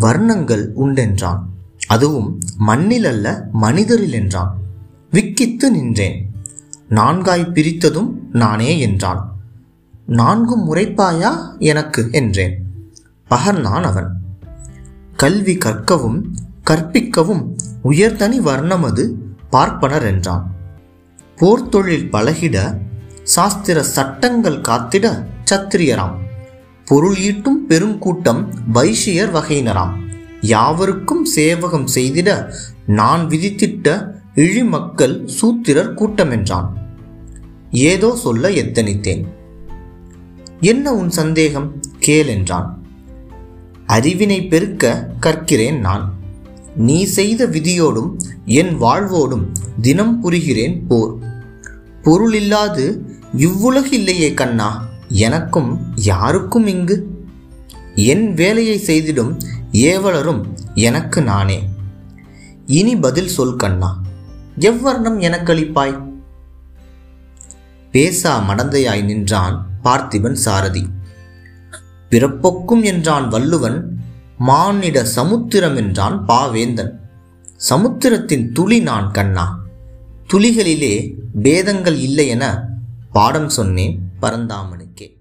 வர்ணங்கள் உண்டென்றான். அதுவும் மண்ணில் அல்ல மனிதரில் என்றான். விக்கித்து நின்றேன். நான்காய் பிரித்ததும் நானே என்றான். நான்கும் முறைப்பாயா எனக்கு என்றேன். பகர்ந்தான் அவன். கல்வி கற்கவும் கற்பிக்கவும் உயர்தனி வர்ணமது பார்ப்பனர் என்றான். போர்த்தொழில் பழகிட சாஸ்திர சட்டங்கள் காத்திட சத்திரியராம். பொருள் ஈட்டும் பெருங்கூட்டம் வைஷியர் வகையினராம். யாவருக்கும் சேவகம் செய்திட நான் விதித்திட்ட இழிமக்கள் சூத்திரர் கூட்டமென்றான். ஏதோ சொல்ல எத்தனித்தேன். என்ன உன் சந்தேகம்? கேள் என்றான். அறிவினை பெருக்க கற்கிறேன் நான். நீ செய்த விதியோடும் என் வாழ்வோடும் தினம் புரிகிறேன் போர். பொருளில்லாது இவ்வுலகு இல்லையே கண்ணா. எனக்கும் யாருக்கும் இங்கு? என் வேலையை செய்திடும் ஏவலரும் எனக்கு நானே. இனி பதில் சொல் கண்ணா எவ்வர்ணம் எனக்களிப்பாய்? பேசா மடந்தையாய் நின்றான் பார்த்திபன் சாரதி. பிறப்பொக்கும் என்றான் வள்ளுவன் மானிட சமுத்திரம் என்றான் பாவேந்தன். சமுத்திரத்தின் துளி நான் கண்ணா துளிகளிலே பேதங்கள் இல்லை என பாடம் சொன்னேன். பரந்தாமனுக்கே.